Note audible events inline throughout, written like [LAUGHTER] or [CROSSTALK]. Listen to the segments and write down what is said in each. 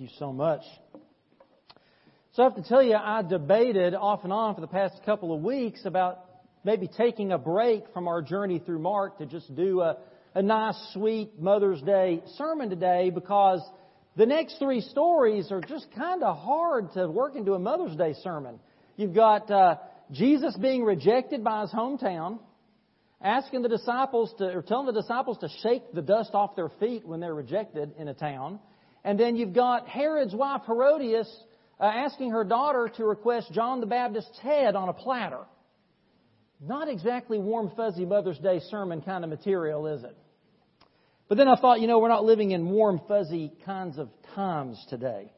You so much. So I have to tell you, I debated off and on for the past couple of weeks about maybe taking a break from our journey through Mark to just do a, a nice, sweet Mother's Day sermon today because the next three stories are just kind of hard to work into a Mother's Day sermon. You've got uh, Jesus being rejected by his hometown, asking the disciples to, or telling the disciples to shake the dust off their feet when they're rejected in a town. And then you've got Herod's wife Herodias uh, asking her daughter to request John the Baptist's head on a platter. Not exactly warm, fuzzy Mother's Day sermon kind of material, is it? But then I thought, you know, we're not living in warm, fuzzy kinds of times today.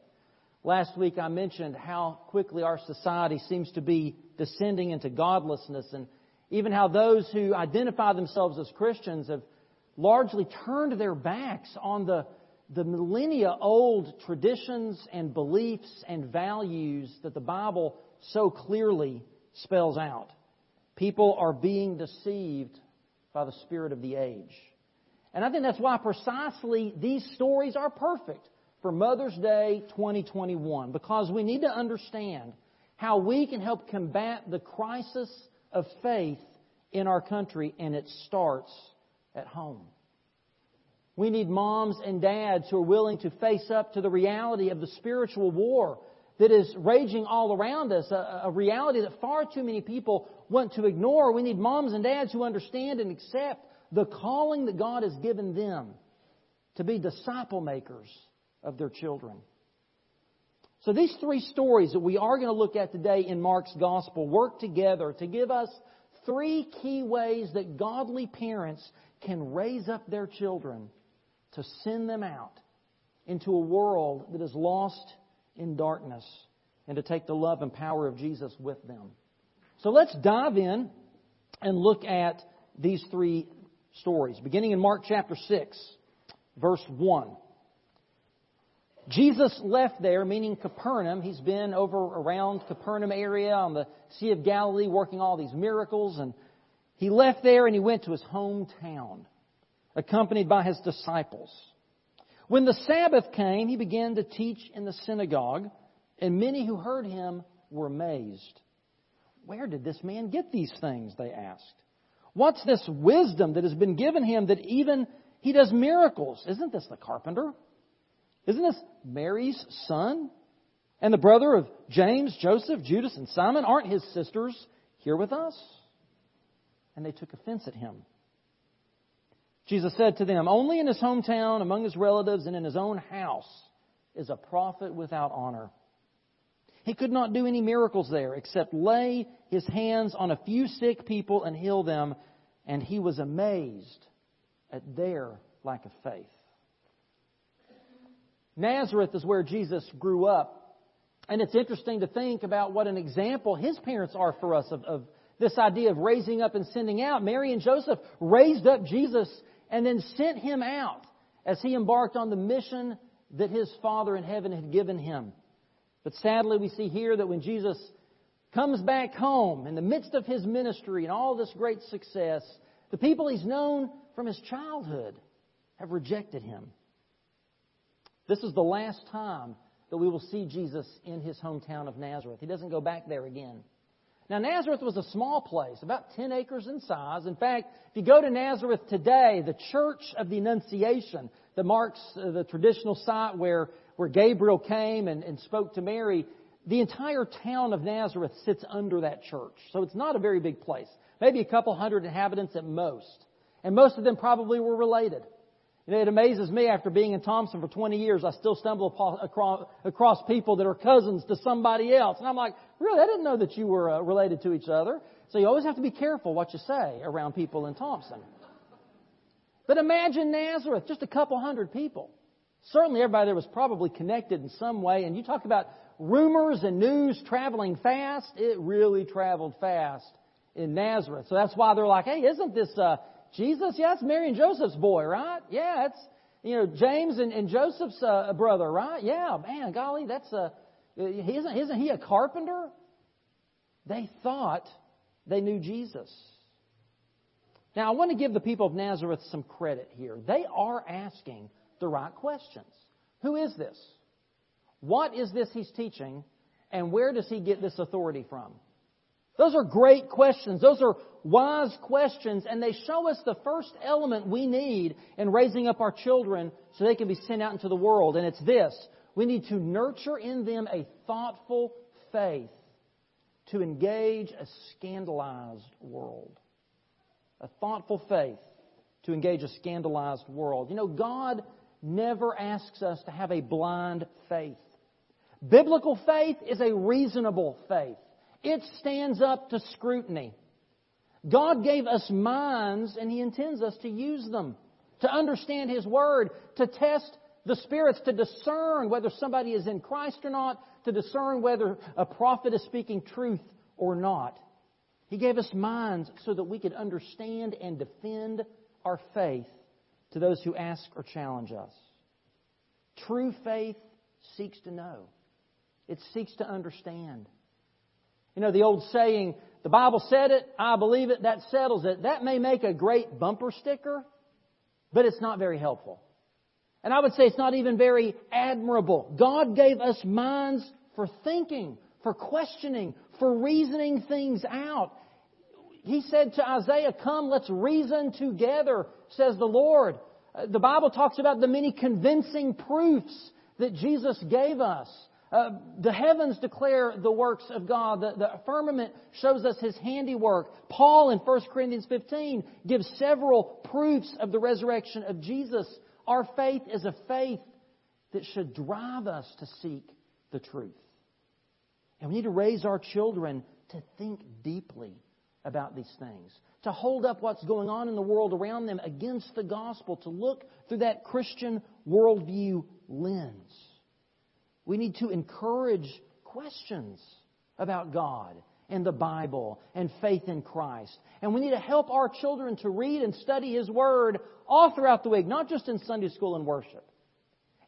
Last week I mentioned how quickly our society seems to be descending into godlessness and even how those who identify themselves as Christians have largely turned their backs on the the millennia old traditions and beliefs and values that the Bible so clearly spells out. People are being deceived by the spirit of the age. And I think that's why precisely these stories are perfect for Mother's Day 2021 because we need to understand how we can help combat the crisis of faith in our country and it starts at home. We need moms and dads who are willing to face up to the reality of the spiritual war that is raging all around us, a, a, reality that far too many people want to ignore. We need moms and dads who understand and accept the calling that God has given them to be disciple makers of their children. So these three stories that we are going to look at today in Mark's Gospel work together to give us three key ways that godly parents can raise up their children to send them out into a world that is lost in darkness and to take the love and power of Jesus with them. So let's dive in and look at these three stories, beginning in Mark chapter 6, verse 1. Jesus left there, meaning Capernaum. He's been over around Capernaum area on the Sea of Galilee working all these miracles. And he left there and he went to his hometown accompanied by his disciples. When the Sabbath came, he began to teach in the synagogue, and many who heard him were amazed. Where did this man get these things? They asked. What's this wisdom that has been given him that even he does miracles? Isn't this the carpenter? Isn't this Mary's son? And the brother of James, Joseph, Judas, and Simon? Aren't his sisters here with us? And they took offense at him. Jesus said to them, Only in his hometown, among his relatives, and in his own house is a prophet without honor. He could not do any miracles there except lay his hands on a few sick people and heal them, and he was amazed at their lack of faith. Nazareth is where Jesus grew up. And it's interesting to think about what an example his parents are for us of, of this idea of raising up and sending out. Mary and Joseph raised up Jesus and then sent him out as he embarked on the mission that his Father in heaven had given him. But sadly, we see here that when Jesus comes back home in the midst of his ministry and all this great success, the people he's known from his childhood have rejected him. This is the last time that we will see Jesus in his hometown of Nazareth. He doesn't go back there again. Now, Nazareth was a small place, about 10 acres in size. In fact, if you go to Nazareth today, the Church of the Annunciation, that marks uh, the traditional site where, where Gabriel came and, and spoke to Mary, the entire town of Nazareth sits under that church. So it's not a very big place. Maybe a couple hundred inhabitants at most. And most of them probably were related. You know, it amazes me after being in Thompson for 20 years, I still stumble across, people that are cousins to somebody else. And I'm like, really, I didn't know that you were uh, related to each other. So you always have to be careful what you say around people in Thompson. But imagine Nazareth, just a couple hundred people. Certainly everybody there was probably connected in some way. And you talk about rumors and news traveling fast. It really traveled fast in Nazareth. So that's why they're like, hey, isn't this, uh, Jesus, yeah, Mary and Joseph's boy, right? Yeah, it's, you know, James and, and Joseph's uh, brother, right? Yeah, man, golly, that's a, isn't, isn't he a carpenter? They thought they knew Jesus. Now, I want to give the people of Nazareth some credit here. They are asking the right questions. Who is this? What is this he's teaching? And where does he get this authority from? Those are great questions. Those are wise questions, and they show us the first element we need in raising up our children so they can be sent out into the world. And it's this we need to nurture in them a thoughtful faith to engage a scandalized world. A thoughtful faith to engage a scandalized world. You know, God never asks us to have a blind faith. Biblical faith is a reasonable faith. It stands up to scrutiny. God gave us minds and He intends us to use them, to understand His Word, to test the spirits, to discern whether somebody is in Christ or not, to discern whether a prophet is speaking truth or not. He gave us minds so that we could understand and defend our faith to those who ask or challenge us. True faith seeks to know. It seeks to understand. You know, the old saying, the Bible said it, I believe it, that settles it. That may make a great bumper sticker, but it's not very helpful. And I would say it's not even very admirable. God gave us minds for thinking, for questioning, for reasoning things out. He said to Isaiah, Come, let's reason together, says the Lord. Uh, the Bible talks about the many convincing proofs that Jesus gave us. Uh, the heavens declare the works of God. The, the, firmament shows us His handiwork. Paul in 1 Corinthians 15 gives several proofs of the resurrection of Jesus. Our faith is a faith that should drive us to seek the truth. And we need to raise our children to think deeply about these things, to hold up what's going on in the world around them against the gospel, to look through that Christian worldview lens. We need to encourage questions about God and the Bible and faith in Christ. And we need to help our children to read and study His Word all throughout the week, not just in Sunday school and worship.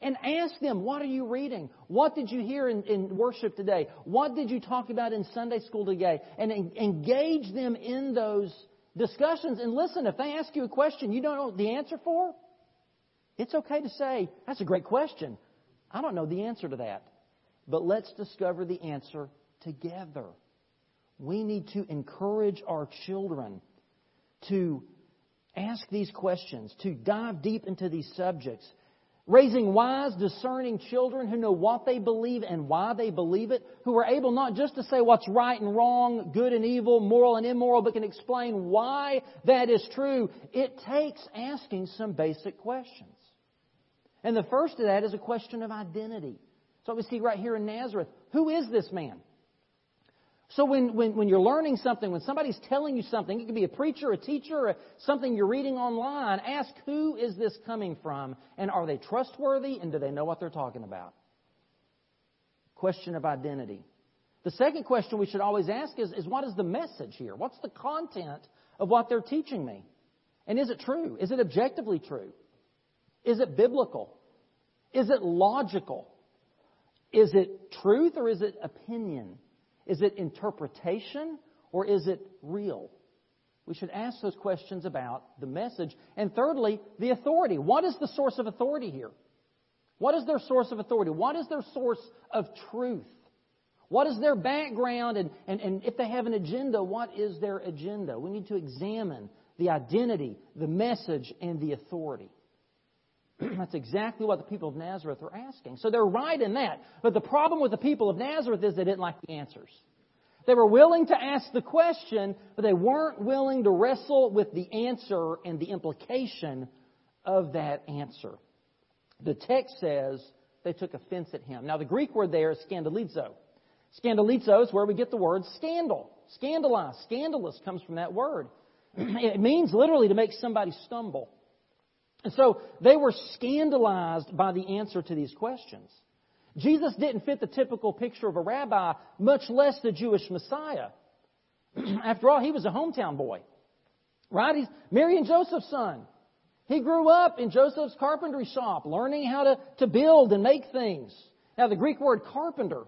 And ask them, what are you reading? What did you hear in, in worship today? What did you talk about in Sunday school today? And en- engage them in those discussions. And listen, if they ask you a question you don't know the answer for, it's okay to say, that's a great question. I don't know the answer to that. But let's discover the answer together. We need to encourage our children to ask these questions, to dive deep into these subjects. Raising wise, discerning children who know what they believe and why they believe it, who are able not just to say what's right and wrong, good and evil, moral and immoral, but can explain why that is true. It takes asking some basic questions. And the first of that is a question of identity. So we see right here in Nazareth. Who is this man? So when, when, when you're learning something, when somebody's telling you something, it could be a preacher, a teacher, something you're reading online, ask who is this coming from, and are they trustworthy, and do they know what they're talking about? Question of identity. The second question we should always ask is, is what is the message here? What's the content of what they're teaching me? And is it true? Is it objectively true? Is it biblical? Is it logical? Is it truth or is it opinion? Is it interpretation or is it real? We should ask those questions about the message. And thirdly, the authority. What is the source of authority here? What is their source of authority? What is their source of truth? What is their background? And, and, and if they have an agenda, what is their agenda? We need to examine the identity, the message, and the authority. That's exactly what the people of Nazareth are asking. So they're right in that. But the problem with the people of Nazareth is they didn't like the answers. They were willing to ask the question, but they weren't willing to wrestle with the answer and the implication of that answer. The text says they took offense at him. Now, the Greek word there is scandalizo. Scandalizo is where we get the word scandal. Scandalize, scandalous comes from that word. [CLEARS THROAT] It means literally to make somebody stumble. And so they were scandalized by the answer to these questions. Jesus didn't fit the typical picture of a rabbi, much less the Jewish Messiah. [CLEARS THROAT] After all, he was a hometown boy. Right? He's Mary and Joseph's son. He grew up in Joseph's carpentry shop, learning how to, to build and make things. Now, the Greek word carpenter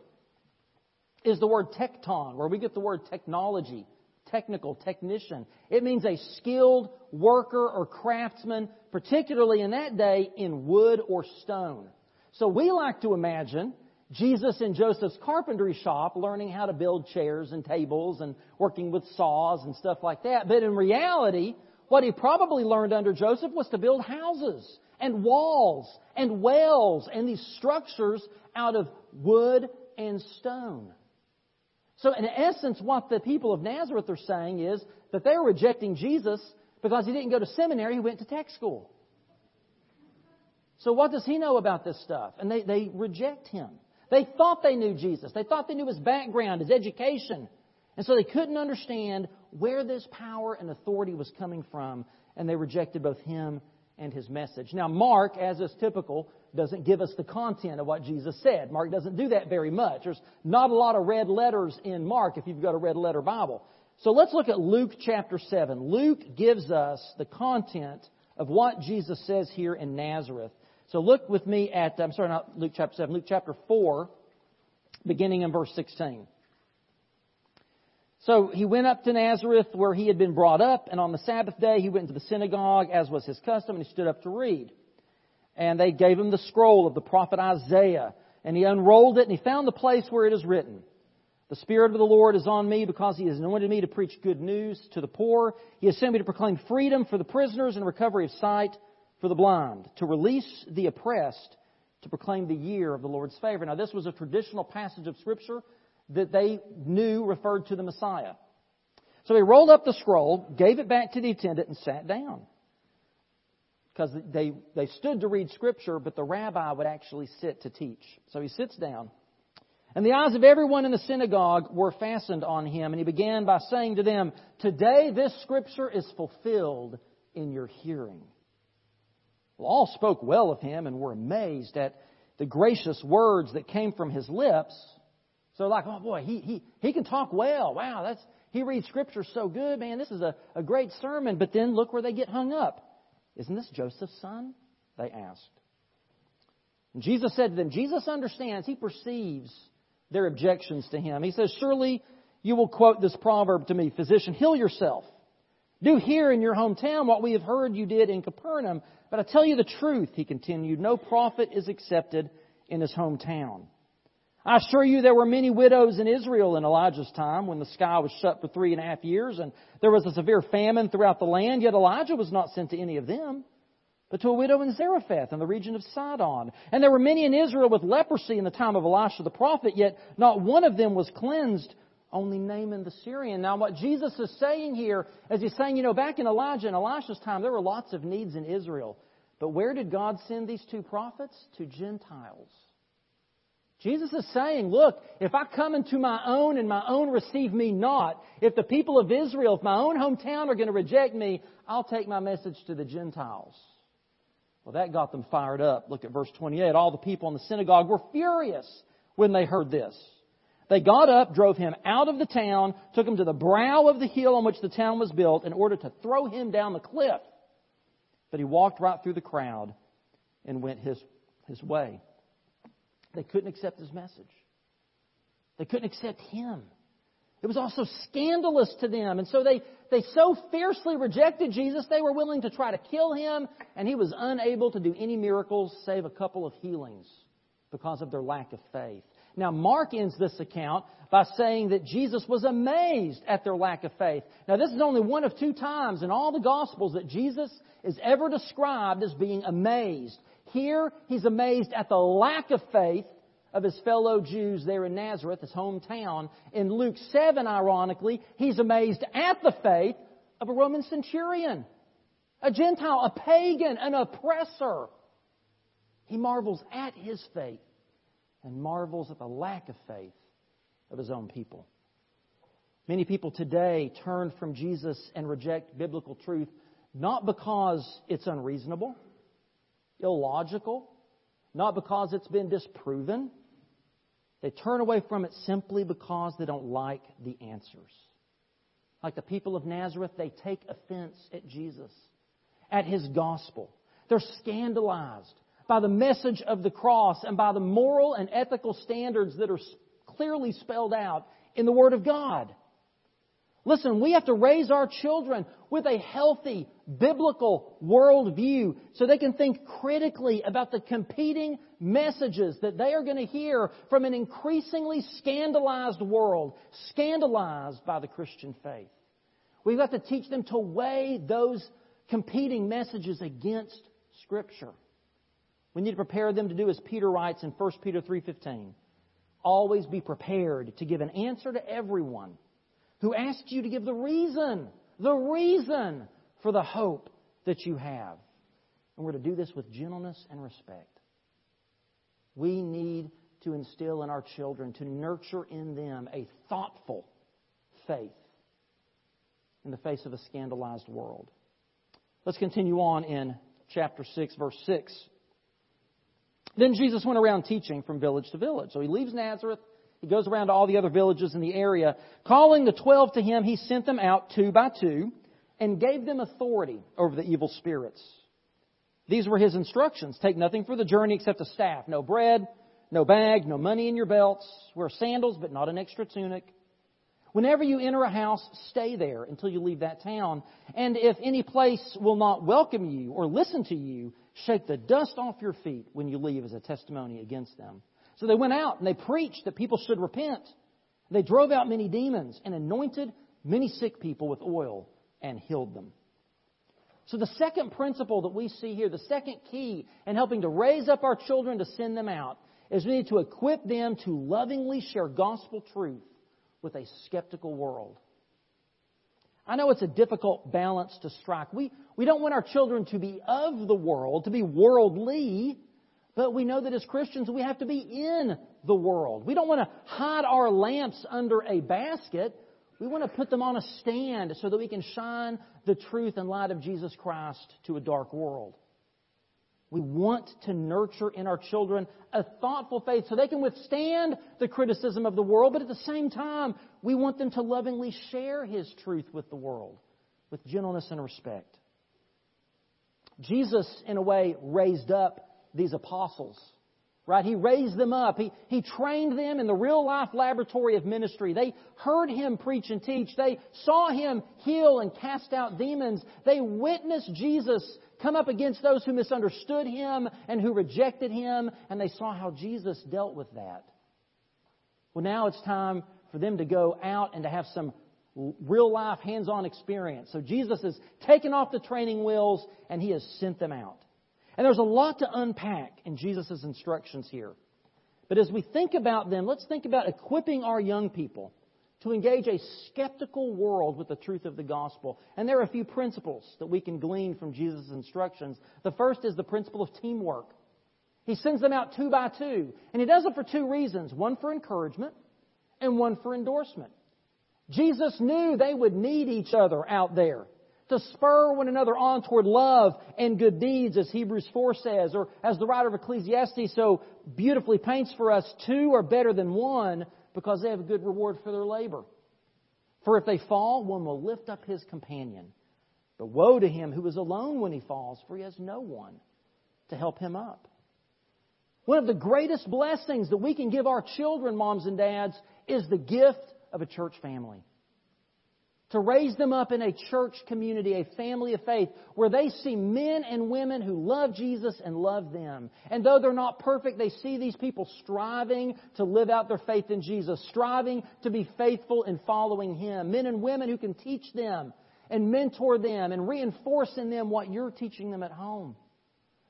is the word tekton, where we get the word technology technical technician. It means a skilled worker or craftsman, particularly in that day in wood or stone. So we like to imagine Jesus in Joseph's carpentry shop learning how to build chairs and tables and working with saws and stuff like that. But in reality, what he probably learned under Joseph was to build houses and walls and wells and these structures out of wood and stone. So in essence, what the people of Nazareth are saying is that they're rejecting Jesus because he didn't go to seminary, he went to tech school. So what does he know about this stuff? And they, they reject him. They thought they knew Jesus. They thought they knew his background, his education. And so they couldn't understand where this power and authority was coming from, and they rejected both him and his message. Now, Mark, as is typical, doesn't give us the content of what Jesus said. Mark doesn't do that very much. There's not a lot of red letters in Mark if you've got a red letter Bible. So let's look at Luke chapter 7. Luke gives us the content of what Jesus says here in Nazareth. So look with me at, I'm sorry, not Luke chapter 7, Luke chapter 4, beginning in verse 16. So he went up to Nazareth where he had been brought up, and on the Sabbath day he went into the synagogue as was his custom, and he stood up to read. And they gave him the scroll of the prophet Isaiah, and he unrolled it, and he found the place where it is written. The Spirit of the Lord is on me because He has anointed me to preach good news to the poor. He has sent me to proclaim freedom for the prisoners and recovery of sight for the blind, to release the oppressed, to proclaim the year of the Lord's favor. Now, this was a traditional passage of Scripture that they knew referred to the Messiah. So he rolled up the scroll, gave it back to the attendant, and sat down. Because they, they stood to read Scripture, but the rabbi would actually sit to teach. So he sits down. And the eyes of everyone in the synagogue were fastened on him, and he began by saying to them, Today this Scripture is fulfilled in your hearing. Well, all spoke well of him and were amazed at the gracious words that came from his lips. So like, oh boy, he, he, he can talk well. Wow, that's, he reads scripture so good, man. This is a, a great sermon. But then look where they get hung up. Isn't this Joseph's son? They asked. And Jesus said to them, Jesus understands, he perceives their objections to him. He says, Surely you will quote this proverb to me, Physician, heal yourself. Do here in your hometown what we have heard you did in Capernaum. But I tell you the truth, he continued, no prophet is accepted in his hometown. I assure you there were many widows in Israel in Elijah's time when the sky was shut for three and a half years and there was a severe famine throughout the land, yet Elijah was not sent to any of them, but to a widow in Zarephath in the region of Sidon. And there were many in Israel with leprosy in the time of Elisha the prophet, yet not one of them was cleansed only Naaman the Syrian. Now, what Jesus is saying here is he's saying, you know, back in Elijah and Elisha's time, there were lots of needs in Israel. But where did God send these two prophets? To Gentiles. Jesus is saying, look, if I come into my own and my own receive me not, if the people of Israel, if my own hometown are going to reject me, I'll take my message to the Gentiles. Well, that got them fired up. Look at verse 28. All the people in the synagogue were furious when they heard this. They got up, drove him out of the town, took him to the brow of the hill on which the town was built in order to throw him down the cliff. But he walked right through the crowd and went his, his way. They couldn't accept his message. They couldn't accept him. It was also scandalous to them. And so they, they so fiercely rejected Jesus, they were willing to try to kill him, and he was unable to do any miracles save a couple of healings because of their lack of faith. Now, Mark ends this account by saying that Jesus was amazed at their lack of faith. Now, this is only one of two times in all the Gospels that Jesus is ever described as being amazed. Here, he's amazed at the lack of faith of his fellow Jews there in Nazareth, his hometown. In Luke 7, ironically, he's amazed at the faith of a Roman centurion, a Gentile, a pagan, an oppressor. He marvels at his faith and marvels at the lack of faith of his own people. Many people today turn from Jesus and reject biblical truth not because it's unreasonable, illogical, not because it's been disproven. They turn away from it simply because they don't like the answers. Like the people of Nazareth, they take offense at Jesus, at his gospel. They're scandalized by the message of the cross and by the moral and ethical standards that are clearly spelled out in the Word of God. Listen, we have to raise our children with a healthy biblical worldview so they can think critically about the competing messages that they are going to hear from an increasingly scandalized world, scandalized by the Christian faith. We've got to teach them to weigh those competing messages against Scripture. We need to prepare them to do as Peter writes in 1 Peter 3:15. Always be prepared to give an answer to everyone who asked you to give the reason, the reason for the hope that you have. And we're to do this with gentleness and respect. We need to instill in our children, to nurture in them a thoughtful faith in the face of a scandalized world. Let's continue on in chapter 6, verse 6. Then Jesus went around teaching from village to village. So he leaves Nazareth. He goes around to all the other villages in the area. Calling the twelve to him, he sent them out two by two and gave them authority over the evil spirits. These were his instructions. Take nothing for the journey except a staff. No bread, no bag, no money in your belts. Wear sandals, but not an extra tunic. Whenever you enter a house, stay there until you leave that town. And if any place will not welcome you or listen to you, shake the dust off your feet when you leave as a testimony against them. So they went out and they preached that people should repent. They drove out many demons and anointed many sick people with oil and healed them. So the second principle that we see here, the second key in helping to raise up our children to send them out, is we need to equip them to lovingly share gospel truth with a skeptical world. I know it's a difficult balance to strike. We, we don't want our children to be of the world, to be worldly, but we know that as Christians we have to be in the world. We don't want to hide our lamps under a basket. We want to put them on a stand so that we can shine the truth and light of Jesus Christ to a dark world. We want to nurture in our children a thoughtful faith so they can withstand the criticism of the world, but at the same time, we want them to lovingly share His truth with the world with gentleness and respect. Jesus, in a way, raised up these apostles. Right? He raised them up. He, he trained them in the real life laboratory of ministry. They heard him preach and teach. They saw him heal and cast out demons. They witnessed Jesus come up against those who misunderstood him and who rejected him, and they saw how Jesus dealt with that. Well, now it's time for them to go out and to have some real life, hands on experience. So Jesus has taken off the training wheels and he has sent them out. And there's a lot to unpack in Jesus' instructions here. But as we think about them, let's think about equipping our young people to engage a skeptical world with the truth of the gospel. And there are a few principles that we can glean from Jesus' instructions. The first is the principle of teamwork. He sends them out two by two. And he does it for two reasons one for encouragement and one for endorsement. Jesus knew they would need each other out there to spur one another on toward love and good deeds, as Hebrews 4 says, or as the writer of Ecclesiastes so beautifully paints for us, two are better than one because they have a good reward for their labor. For if they fall, one will lift up his companion. But woe to him who is alone when he falls, for he has no one to help him up. One of the greatest blessings that we can give our children, moms and dads, is the gift of a church family to raise them up in a church community, a family of faith, where they see men and women who love Jesus and love them. And though they're not perfect, they see these people striving to live out their faith in Jesus, striving to be faithful in following Him. Men and women who can teach them and mentor them and reinforce in them what you're teaching them at home.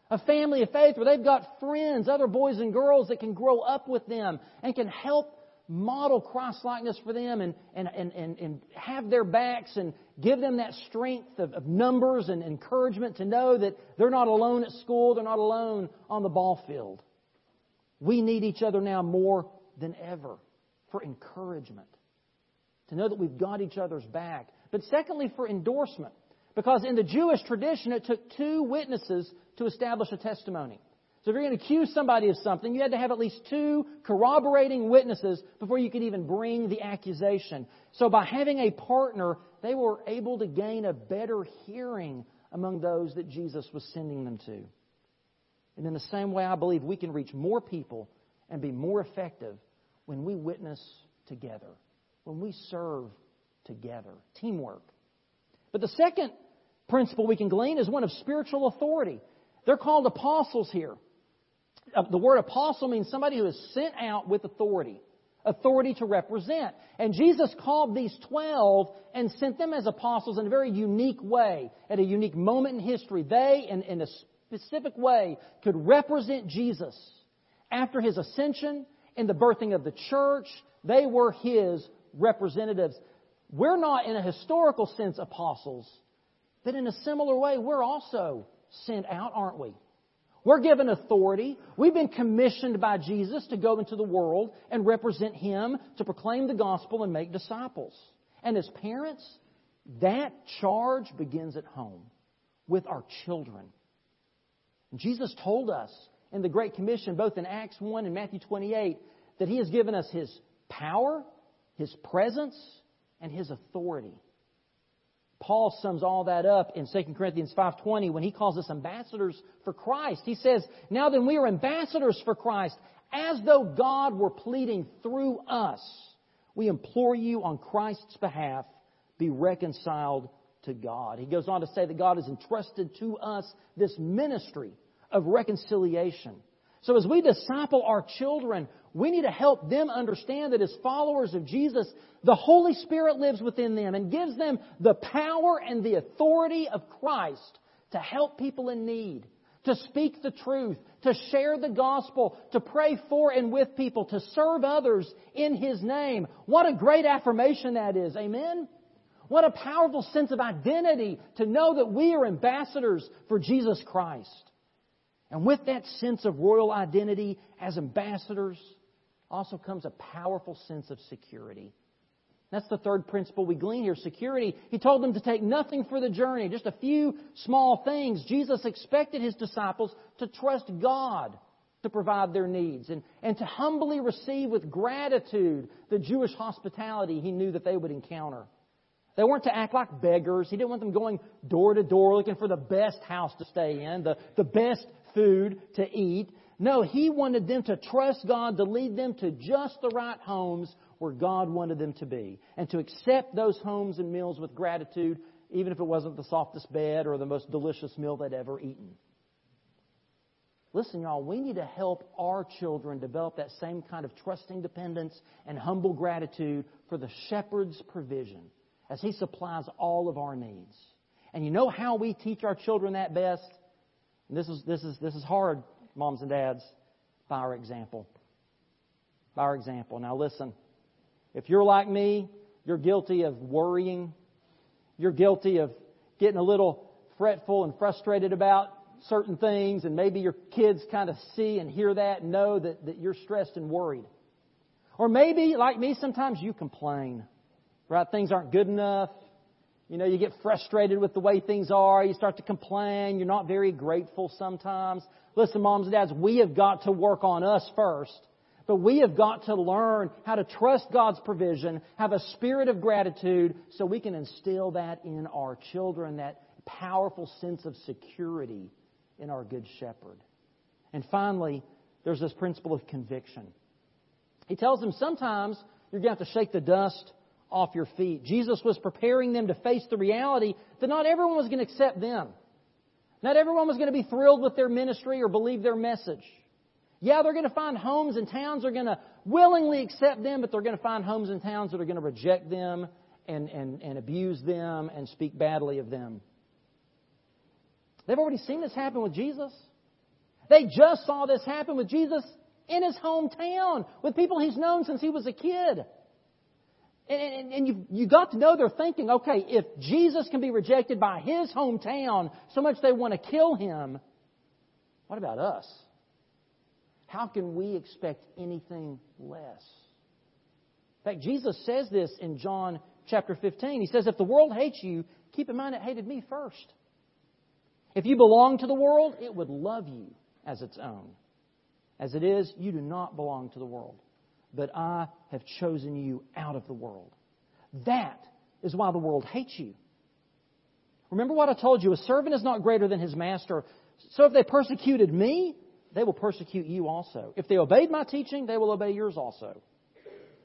A family of faith where they've got friends, other boys and girls that can grow up with them and can help model Christ likeness for them and, and, and, and, and have their backs and give them that strength of, of numbers and encouragement to know that they're not alone at school, they're not alone on the ball field. We need each other now more than ever for encouragement, to know that we've got each other's back. But secondly, for endorsement. Because in the Jewish tradition, it took two witnesses to establish a testimony. So if you're going to accuse somebody of something, you had to have at least two corroborating witnesses before you could even bring the accusation. So by having a partner, they were able to gain a better hearing among those that Jesus was sending them to. And in the same way, I believe we can reach more people and be more effective when we witness together, when we serve together. Teamwork. But the second principle we can glean is one of spiritual authority. They're called apostles here. Uh, the word apostle means somebody who is sent out with authority, authority to represent. And Jesus called these twelve and sent them as apostles in a very unique way, at a unique moment in history. They, in, in a specific way, could represent Jesus after his ascension and the birthing of the church. They were his representatives. We're not, in a historical sense, apostles, but in a similar way, we're also sent out, aren't we? We're given authority. We've been commissioned by Jesus to go into the world and represent Him, to proclaim the gospel and make disciples. And as parents, that charge begins at home with our children. Jesus told us in the Great Commission, both in Acts 1 and Matthew 28, that He has given us His power, His presence, and His authority. Paul sums all that up in 2 Corinthians 5:20 when he calls us ambassadors for Christ. He says, "Now then we are ambassadors for Christ, as though God were pleading through us. We implore you on Christ's behalf, be reconciled to God." He goes on to say that God has entrusted to us this ministry of reconciliation. So as we disciple our children, we need to help them understand that as followers of Jesus, the Holy Spirit lives within them and gives them the power and the authority of Christ to help people in need, to speak the truth, to share the gospel, to pray for and with people, to serve others in His name. What a great affirmation that is. Amen? What a powerful sense of identity to know that we are ambassadors for Jesus Christ. And with that sense of royal identity as ambassadors also comes a powerful sense of security. That's the third principle we glean here security. He told them to take nothing for the journey, just a few small things. Jesus expected his disciples to trust God to provide their needs and, and to humbly receive with gratitude the Jewish hospitality he knew that they would encounter. They weren't to act like beggars. He didn't want them going door to door looking for the best house to stay in, the, the best food to eat. No, he wanted them to trust God to lead them to just the right homes where God wanted them to be and to accept those homes and meals with gratitude, even if it wasn't the softest bed or the most delicious meal they'd ever eaten. Listen, y'all, we need to help our children develop that same kind of trusting dependence and humble gratitude for the shepherd's provision as he supplies all of our needs. And you know how we teach our children that best? And this is, this is, this is hard, moms and dads, by our example. By our example. Now listen, if you're like me, you're guilty of worrying. You're guilty of getting a little fretful and frustrated about certain things, and maybe your kids kind of see and hear that and know that, that you're stressed and worried. Or maybe, like me, sometimes you complain, right? Things aren't good enough. You know, you get frustrated with the way things are. You start to complain. You're not very grateful sometimes. Listen, moms and dads, we have got to work on us first. But we have got to learn how to trust God's provision, have a spirit of gratitude, so we can instill that in our children, that powerful sense of security in our Good Shepherd. And finally, there's this principle of conviction. He tells them sometimes you're going to have to shake the dust off your feet. Jesus was preparing them to face the reality that not everyone was going to accept them. Not everyone was going to be thrilled with their ministry or believe their message. Yeah, they're going to find homes and towns that are going to willingly accept them, but they're going to find homes and towns that are going to reject them and, and, and abuse them and speak badly of them. They've already seen this happen with Jesus. They just saw this happen with Jesus in his hometown with people he's known since he was a kid. And, and, and you, you got to know they're thinking, okay, if Jesus can be rejected by his hometown so much they want to kill him, what about us? How can we expect anything less? In fact, Jesus says this in John chapter 15. He says, If the world hates you, keep in mind it hated me first. If you belong to the world, it would love you as its own. As it is, you do not belong to the world but I have chosen you out of the world. That is why the world hates you. Remember what I told you a servant is not greater than his master. So if they persecuted me, they will persecute you also. If they obeyed my teaching, they will obey yours also.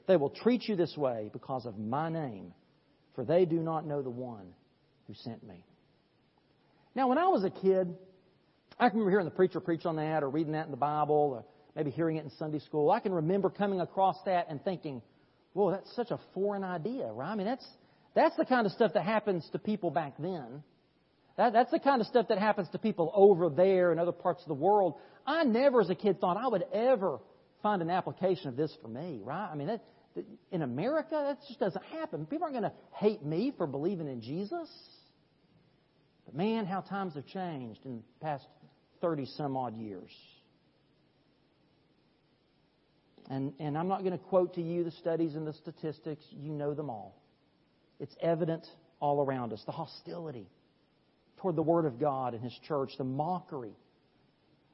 They will treat you this way because of my name, for they do not know the one who sent me. Now, when I was a kid, I can remember hearing the preacher preach on that or reading that in the Bible maybe hearing it in Sunday school. I can remember coming across that and thinking, whoa, that's such a foreign idea, right? I mean, that's, that's the kind of stuff that happens to people back then. That, that's the kind of stuff that happens to people over there in other parts of the world. I never, as a kid, thought I would ever find an application of this for me, right? I mean, that, in America, that just doesn't happen. People aren't going to hate me for believing in Jesus. But man, how times have changed in the past 30 some odd years. And, and I'm not going to quote to you the studies and the statistics. You know them all. It's evident all around us. The hostility toward the Word of God and His church, the mockery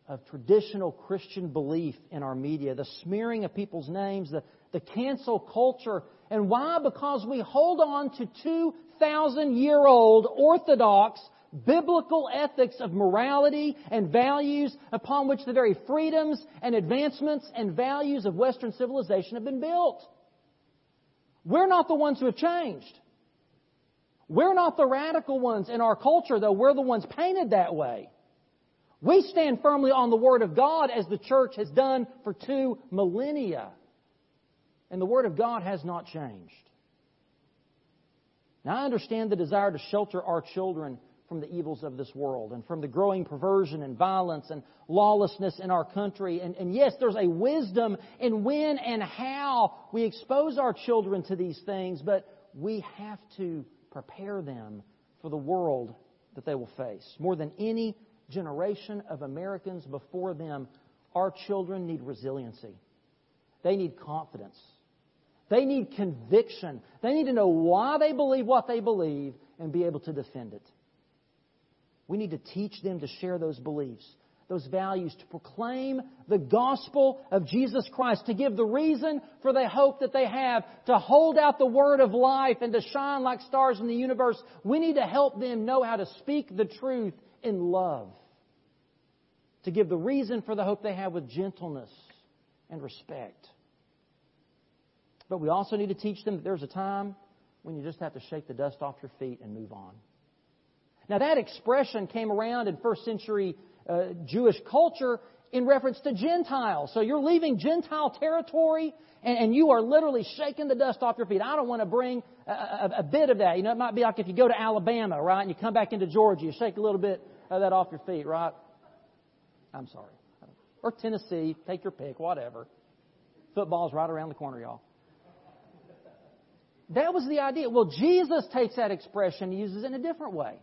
of traditional Christian belief in our media, the smearing of people's names, the, the cancel culture. And why? Because we hold on to 2,000 year old orthodox biblical ethics of morality and values upon which the very freedoms and advancements and values of Western civilization have been built. We're not the ones who have changed. We're not the radical ones in our culture, though we're the ones painted that way. We stand firmly on the Word of God as the church has done for two millennia. And the Word of God has not changed. Now, I understand the desire to shelter our children from the evils of this world and from the growing perversion and violence and lawlessness in our country. And, and, yes, there's a wisdom in when and how we expose our children to these things, but we have to prepare them for the world that they will face. More than any generation of Americans before them, our children need resiliency. They need confidence. They need conviction. They need to know why they believe what they believe and be able to defend it. We need to teach them to share those beliefs, those values, to proclaim the gospel of Jesus Christ, to give the reason for the hope that they have, to hold out the word of life and to shine like stars in the universe. We need to help them know how to speak the truth in love, to give the reason for the hope they have with gentleness and respect. But we also need to teach them that there's a time when you just have to shake the dust off your feet and move on. Now, that expression came around in first century uh, Jewish culture in reference to Gentiles. So you're leaving Gentile territory and, and, you are literally shaking the dust off your feet. I don't want to bring a, a, a, bit of that. You know, it might be like if you go to Alabama, right, and you come back into Georgia, you shake a little bit of that off your feet, right? I'm sorry. Or Tennessee, take your pick, whatever. Football's right around the corner, y'all. That was the idea. Well, Jesus takes that expression and uses it in a different way.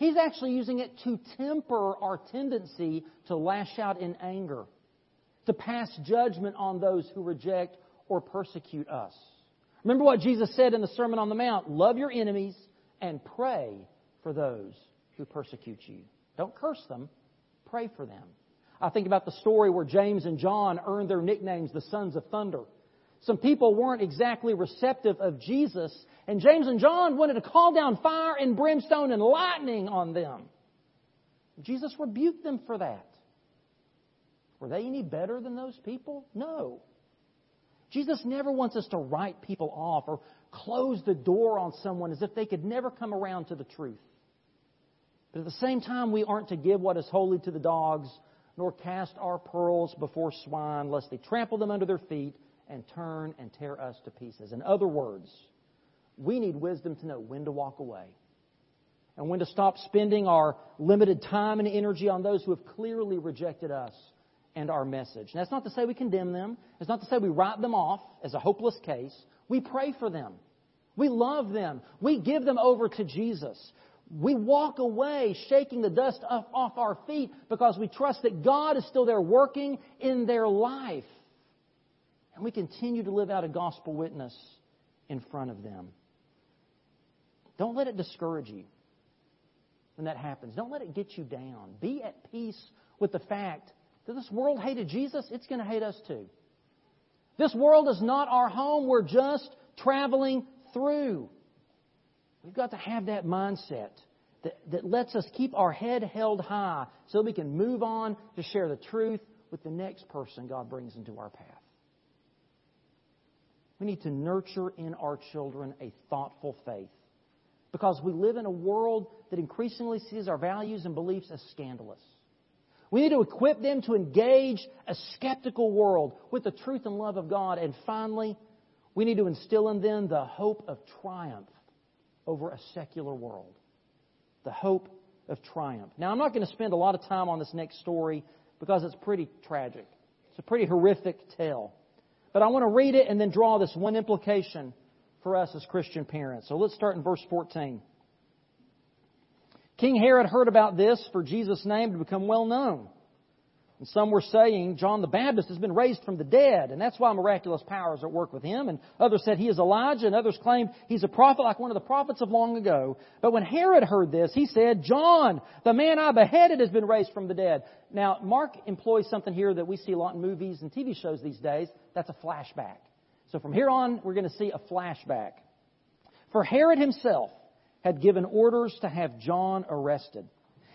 He's actually using it to temper our tendency to lash out in anger, to pass judgment on those who reject or persecute us. Remember what Jesus said in the Sermon on the Mount love your enemies and pray for those who persecute you. Don't curse them, pray for them. I think about the story where James and John earned their nicknames the sons of thunder. Some people weren't exactly receptive of Jesus, and James and John wanted to call down fire and brimstone and lightning on them. Jesus rebuked them for that. Were they any better than those people? No. Jesus never wants us to write people off or close the door on someone as if they could never come around to the truth. But at the same time, we aren't to give what is holy to the dogs, nor cast our pearls before swine, lest they trample them under their feet and turn and tear us to pieces. In other words, we need wisdom to know when to walk away and when to stop spending our limited time and energy on those who have clearly rejected us and our message. And that's not to say we condemn them. It's not to say we write them off as a hopeless case. We pray for them. We love them. We give them over to Jesus. We walk away shaking the dust off our feet because we trust that God is still there working in their life. And we continue to live out a gospel witness in front of them. Don't let it discourage you when that happens. Don't let it get you down. Be at peace with the fact that this world hated Jesus, it's going to hate us too. This world is not our home. We're just traveling through. We've got to have that mindset that, that lets us keep our head held high so we can move on to share the truth with the next person God brings into our path. We need to nurture in our children a thoughtful faith because we live in a world that increasingly sees our values and beliefs as scandalous. We need to equip them to engage a skeptical world with the truth and love of God. And finally, we need to instill in them the hope of triumph over a secular world. The hope of triumph. Now, I'm not going to spend a lot of time on this next story because it's pretty tragic. It's a pretty horrific tale. But I want to read it and then draw this one implication for us as Christian parents. So let's start in verse 14. King Herod heard about this for Jesus' name to become well known. And some were saying John the Baptist has been raised from the dead, and that's why miraculous powers are at work with him. And others said he is Elijah, and others claimed he's a prophet like one of the prophets of long ago. But when Herod heard this, he said, John, the man I beheaded, has been raised from the dead. Now, Mark employs something here that we see a lot in movies and TV shows these days. That's a flashback. So from here on, we're going to see a flashback. For Herod himself had given orders to have John arrested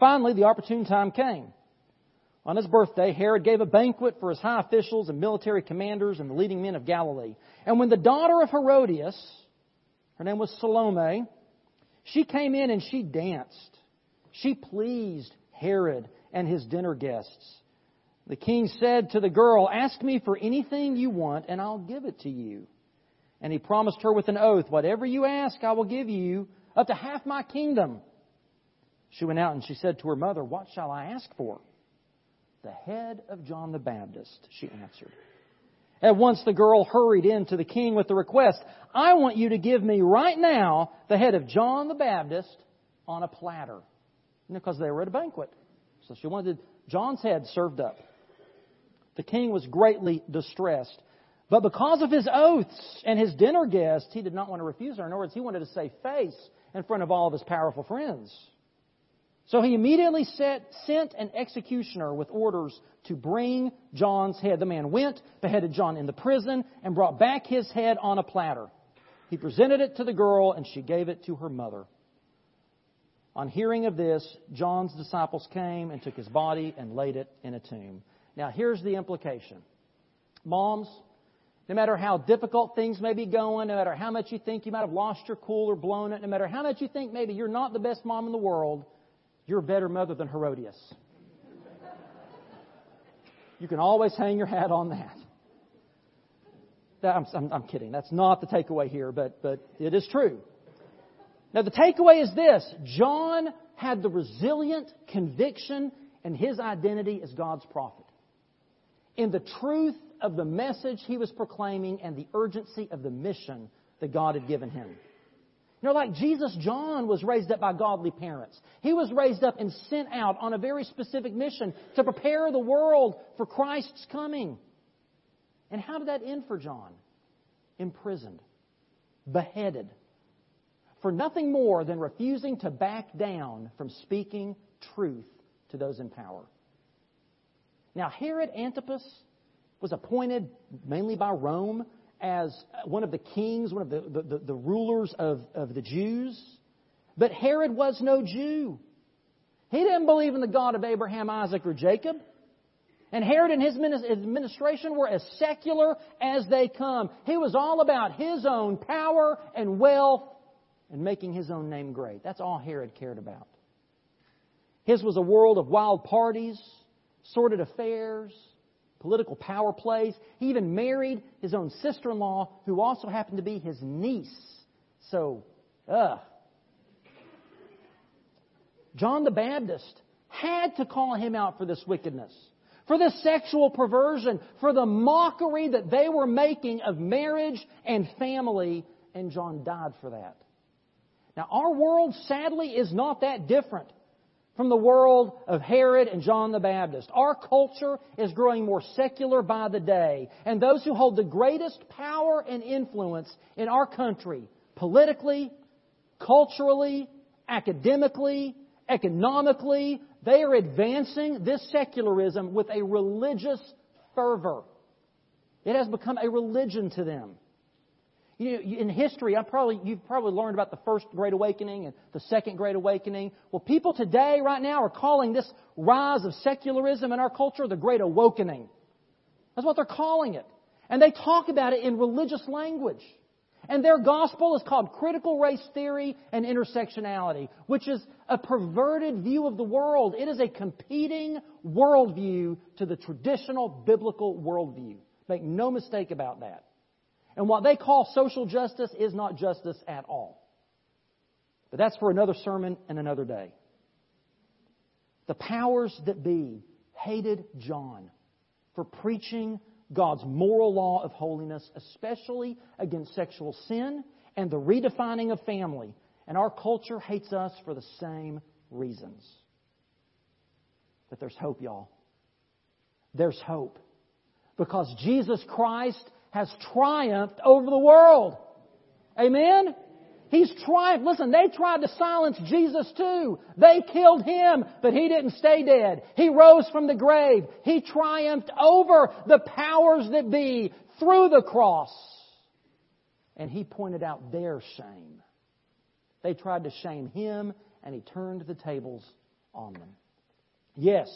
Finally, the opportune time came. On his birthday, Herod gave a banquet for his high officials and military commanders and the leading men of Galilee. And when the daughter of Herodias, her name was Salome, she came in and she danced. She pleased Herod and his dinner guests. The king said to the girl, Ask me for anything you want, and I'll give it to you. And he promised her with an oath, Whatever you ask, I will give you, up to half my kingdom. She went out and she said to her mother, What shall I ask for? The head of John the Baptist, she answered. At once the girl hurried in to the king with the request, I want you to give me right now the head of John the Baptist on a platter. Because they were at a banquet. So she wanted John's head served up. The king was greatly distressed. But because of his oaths and his dinner guests, he did not want to refuse her. In other words, he wanted to save face in front of all of his powerful friends. So he immediately set, sent an executioner with orders to bring John's head. The man went, beheaded John in the prison, and brought back his head on a platter. He presented it to the girl, and she gave it to her mother. On hearing of this, John's disciples came and took his body and laid it in a tomb. Now, here's the implication. Moms, no matter how difficult things may be going, no matter how much you think you might have lost your cool or blown it, no matter how much you think maybe you're not the best mom in the world, you're a better mother than Herodias. You can always hang your hat on that. that I'm, I'm, I'm kidding. That's not the takeaway here, but, but it is true. Now, the takeaway is this John had the resilient conviction and his identity as God's prophet. In the truth of the message he was proclaiming and the urgency of the mission that God had given him. You know, like Jesus, John was raised up by godly parents. He was raised up and sent out on a very specific mission to prepare the world for Christ's coming. And how did that end for John? Imprisoned, beheaded, for nothing more than refusing to back down from speaking truth to those in power. Now, Herod Antipas was appointed mainly by Rome as one of the kings, one of the, the, the, rulers of, of the Jews. But Herod was no Jew. He didn't believe in the God of Abraham, Isaac, or Jacob. And Herod and his administration were as secular as they come. He was all about his own power and wealth and making his own name great. That's all Herod cared about. His was a world of wild parties, sordid affairs, political power plays. He even married his own sister in law, who also happened to be his niece. So, ugh. John the Baptist had to call him out for this wickedness, for this sexual perversion, for the mockery that they were making of marriage and family, and John died for that. Now, our world, sadly, is not that different from the world of Herod and John the Baptist. Our culture is growing more secular by the day, and those who hold the greatest power and influence in our country, politically, culturally, academically, economically, they are advancing this secularism with a religious fervor. It has become a religion to them. You know, in history, I probably, you've probably learned about the first Great Awakening and the second Great Awakening. Well, people today, right now, are calling this rise of secularism in our culture the Great Awakening. That's what they're calling it. And they talk about it in religious language. And their gospel is called critical race theory and intersectionality, which is a perverted view of the world. It is a competing worldview to the traditional biblical worldview. Make no mistake about that. And what they call social justice is not justice at all. But that's for another sermon and another day. The powers that be hated John for preaching God's moral law of holiness, especially against sexual sin and the redefining of family. And our culture hates us for the same reasons. But there's hope, y'all. There's hope. Because Jesus Christ has triumphed over the world. Amen? He's triumphed. Listen, they tried to silence Jesus too. They killed him, but he didn't stay dead. He rose from the grave. He triumphed over the powers that be through the cross. And he pointed out their shame. They tried to shame him, and he turned the tables on them. Yes,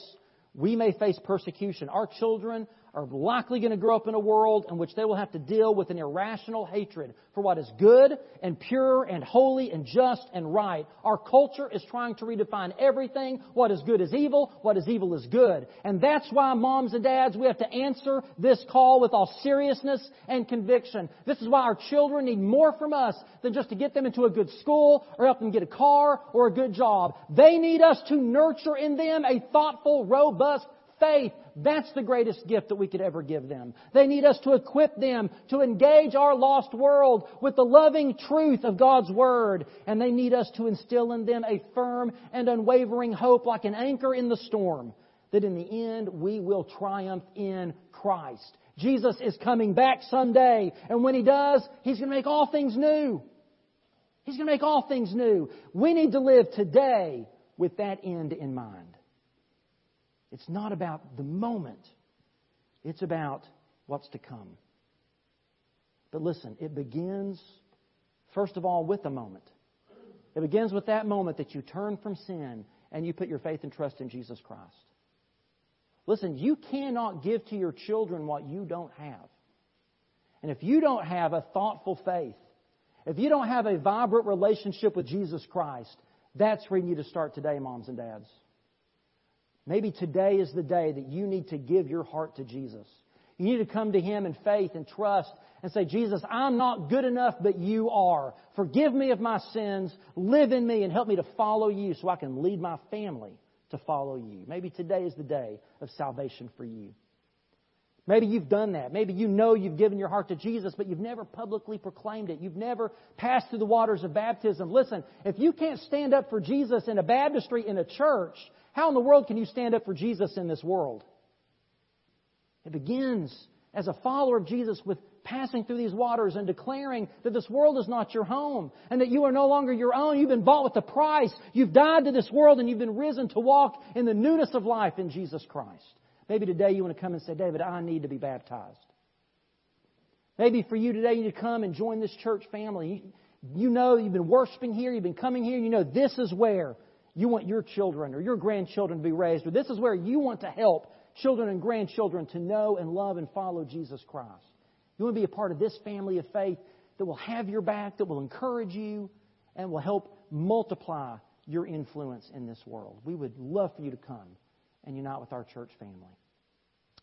we may face persecution. Our children are likely going to grow up in a world in which they will have to deal with an irrational hatred for what is good and pure and holy and just and right. Our culture is trying to redefine everything. What is good is evil. What is evil is good. And that's why moms and dads, we have to answer this call with all seriousness and conviction. This is why our children need more from us than just to get them into a good school or help them get a car or a good job. They need us to nurture in them a thoughtful, robust faith. That's the greatest gift that we could ever give them. They need us to equip them to engage our lost world with the loving truth of God's Word. And they need us to instill in them a firm and unwavering hope like an anchor in the storm that in the end we will triumph in Christ. Jesus is coming back someday, and when He does, He's going to make all things new. He's going to make all things new. We need to live today with that end in mind. It's not about the moment, it's about what's to come. But listen, it begins, first of all, with a moment. It begins with that moment that you turn from sin and you put your faith and trust in Jesus Christ. Listen, you cannot give to your children what you don't have. And if you don't have a thoughtful faith, if you don't have a vibrant relationship with Jesus Christ, that's where you need to start today, moms and dads. Maybe today is the day that you need to give your heart to Jesus. You need to come to Him in faith and trust and say, Jesus, I'm not good enough, but you are. Forgive me of my sins, live in me, and help me to follow you so I can lead my family to follow you. Maybe today is the day of salvation for you. Maybe you've done that. Maybe you know you've given your heart to Jesus, but you've never publicly proclaimed it. You've never passed through the waters of baptism. Listen, if you can't stand up for Jesus in a baptistry in a church, how in the world can you stand up for Jesus in this world? It begins as a follower of Jesus with passing through these waters and declaring that this world is not your home and that you are no longer your own. You've been bought with a price. You've died to this world and you've been risen to walk in the newness of life in Jesus Christ. Maybe today you want to come and say, David, I need to be baptized. Maybe for you today you need to come and join this church family. You know you've been worshiping here, you've been coming here, you know this is where you want your children or your grandchildren to be raised, or this is where you want to help children and grandchildren to know and love and follow Jesus Christ. You want to be a part of this family of faith that will have your back, that will encourage you, and will help multiply your influence in this world. We would love for you to come and unite with our church family.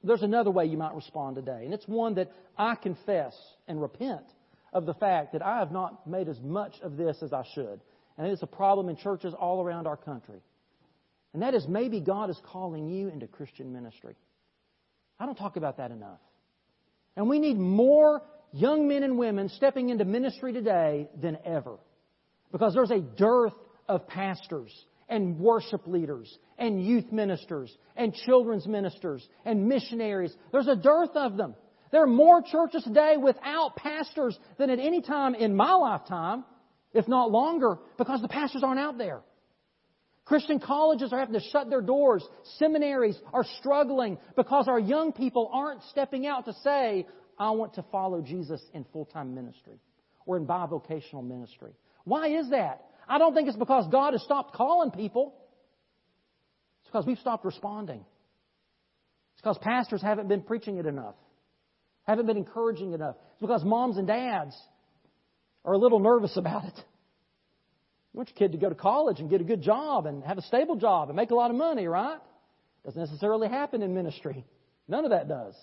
There's another way you might respond today, and it's one that I confess and repent of the fact that I have not made as much of this as I should. And it's a problem in churches all around our country. And that is maybe God is calling you into Christian ministry. I don't talk about that enough. And we need more young men and women stepping into ministry today than ever. Because there's a dearth of pastors and worship leaders and youth ministers and children's ministers and missionaries. There's a dearth of them. There are more churches today without pastors than at any time in my lifetime if not longer, because the pastors aren't out there. Christian colleges are having to shut their doors. Seminaries are struggling because our young people aren't stepping out to say, I want to follow Jesus in full time ministry or in bivocational ministry. Why is that? I don't think it's because God has stopped calling people. It's because we've stopped responding. It's because pastors haven't been preaching it enough, haven't been encouraging enough. It's because moms and dads are a little nervous about it. You want your kid to go to college and get a good job and have a stable job and make a lot of money, right? Doesn't necessarily happen in ministry. None of that does.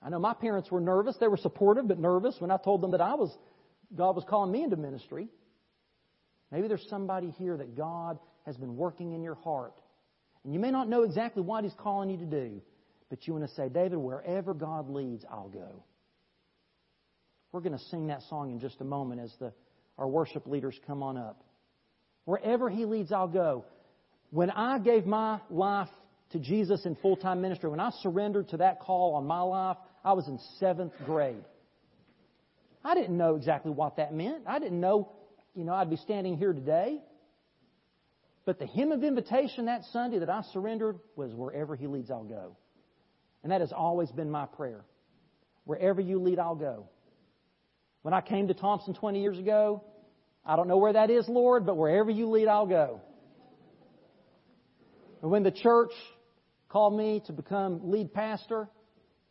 I know my parents were nervous. They were supportive but nervous when I told them that I was God was calling me into ministry. Maybe there's somebody here that God has been working in your heart. And you may not know exactly what He's calling you to do, but you want to say, David, wherever God leads, I'll go. We're going to sing that song in just a moment as the our worship leaders come on up. Wherever He leads, I'll go. When I gave my life to Jesus in full time ministry, when I surrendered to that call on my life, I was in seventh grade. I didn't know exactly what that meant. I didn't know, you know, I'd be standing here today. But the hymn of invitation that Sunday that I surrendered was wherever He leads, I'll go. And that has always been my prayer. Wherever you lead, I'll go. When I came to Thompson 20 years ago, I don't know where that is, Lord, but wherever you lead, I'll go. And when the church called me to become lead pastor,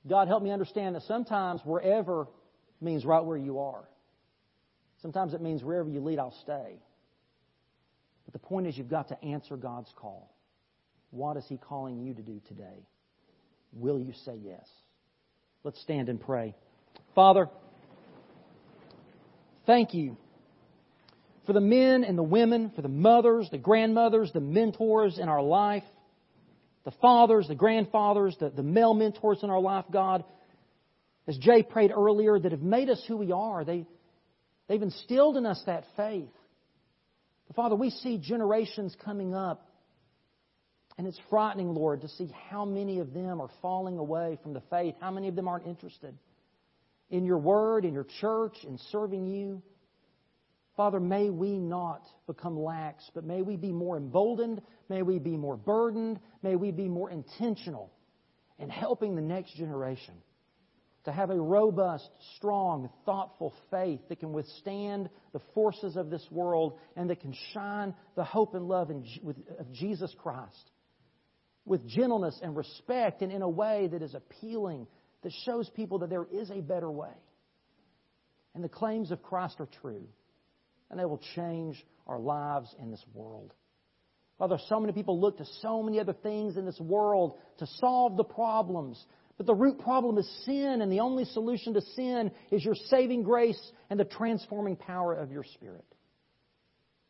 God helped me understand that sometimes wherever means right where you are. Sometimes it means wherever you lead, I'll stay. But the point is, you've got to answer God's call. What is He calling you to do today? Will you say yes? Let's stand and pray. Father, Thank you for the men and the women, for the mothers, the grandmothers, the mentors in our life, the fathers, the grandfathers, the, the male mentors in our life, God. As Jay prayed earlier, that have made us who we are. They, they've instilled in us that faith. But Father, we see generations coming up, and it's frightening, Lord, to see how many of them are falling away from the faith, how many of them aren't interested in your word, in your church, in serving you. Father, may we not become lax, but may we be more emboldened, may we be more burdened, may we be more intentional in helping the next generation to have a robust, strong, thoughtful faith that can withstand the forces of this world and that can shine the hope and love of Jesus Christ with gentleness and respect and in a way that is appealing that shows people that there is a better way. And the claims of Christ are true. And they will change our lives in this world. Father, so many people look to so many other things in this world to solve the problems. But the root problem is sin, and the only solution to sin is your saving grace and the transforming power of your Spirit.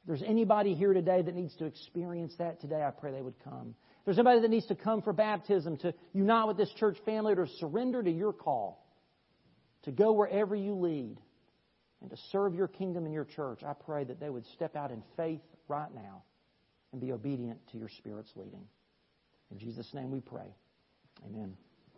If there's anybody here today that needs to experience that today, I pray they would come there's anybody that needs to come for baptism, to unite with this church family, or to surrender to your call, to go wherever you lead, and to serve your kingdom and your church, I pray that they would step out in faith right now and be obedient to your Spirit's leading. In Jesus' name we pray. Amen.